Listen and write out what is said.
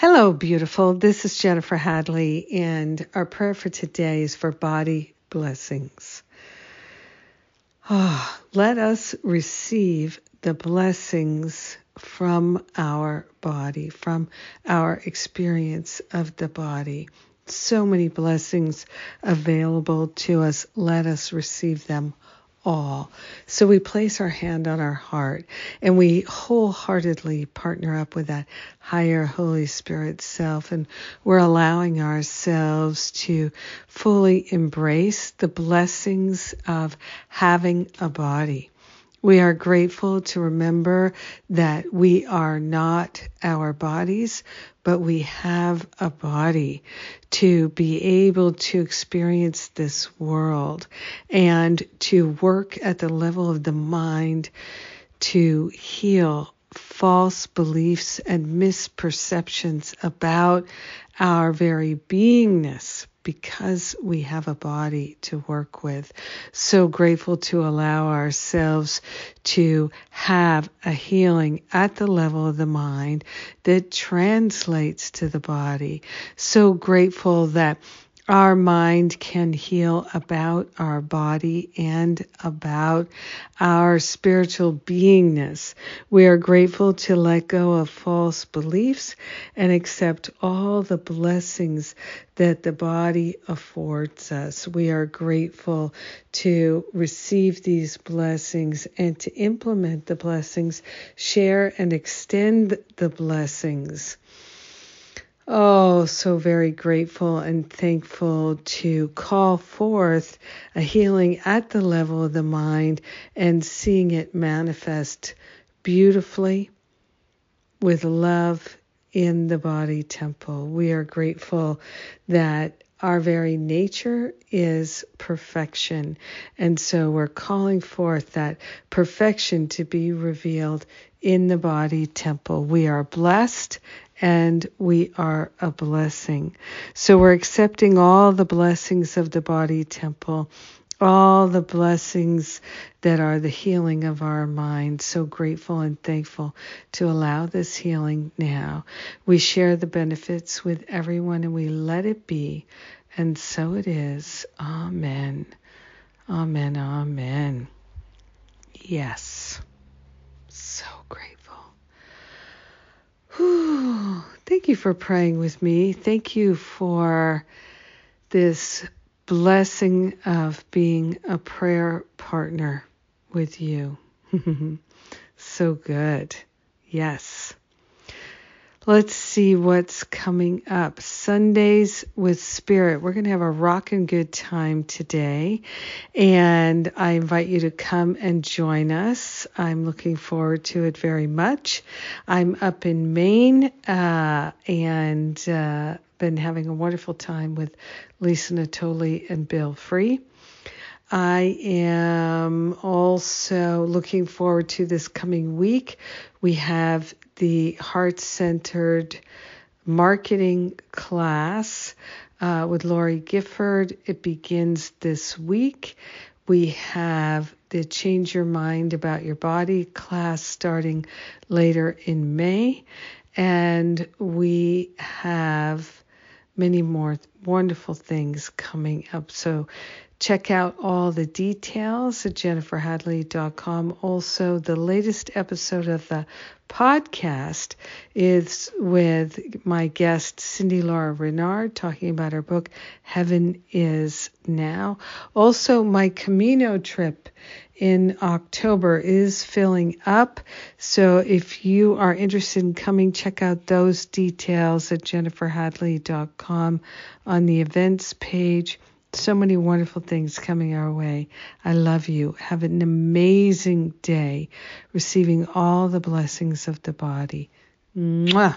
Hello, beautiful. This is Jennifer Hadley, and our prayer for today is for body blessings. Oh, let us receive the blessings from our body, from our experience of the body. So many blessings available to us. Let us receive them all. So we place our hand on our heart and we wholeheartedly partner up with that higher Holy Spirit self. And we're allowing ourselves to fully embrace the blessings of having a body. We are grateful to remember that we are not our bodies, but we have a body to be able to experience this world and to work at the level of the mind to heal false beliefs and misperceptions about our very beingness because we have a body to work with. So grateful to allow ourselves to have a healing at the level of the mind that translates to the body. So grateful that our mind can heal about our body and about our spiritual beingness. We are grateful to let go of false beliefs and accept all the blessings that the body affords us. We are grateful to receive these blessings and to implement the blessings, share and extend the blessings. Oh, so very grateful and thankful to call forth a healing at the level of the mind and seeing it manifest beautifully with love in the body temple. We are grateful that our very nature is perfection. And so we're calling forth that perfection to be revealed in the body temple. We are blessed and we are a blessing. So we're accepting all the blessings of the body temple, all the blessings that are the healing of our mind. So grateful and thankful to allow this healing now. We share the benefits with everyone and we let it be. And so it is. Amen. Amen. Amen. Yes. So grateful. Whew. Thank you for praying with me. Thank you for this blessing of being a prayer partner with you. so good. Yes. Let's see what's coming up. Sundays with Spirit. We're going to have a rockin' good time today. And I invite you to come and join us. I'm looking forward to it very much. I'm up in Maine uh, and uh, been having a wonderful time with Lisa Natoli and Bill Free. I am also looking forward to this coming week. We have the heart centered marketing class uh, with Lori Gifford. It begins this week. We have the Change Your Mind About Your Body class starting later in May. And we have many more wonderful things coming up. So Check out all the details at jenniferhadley.com. Also, the latest episode of the podcast is with my guest Cindy Lora Renard talking about her book Heaven is Now. Also, my Camino trip in October is filling up. So if you are interested in coming, check out those details at jenniferhadley.com on the events page. So many wonderful things coming our way. I love you. Have an amazing day, receiving all the blessings of the body. Mwah.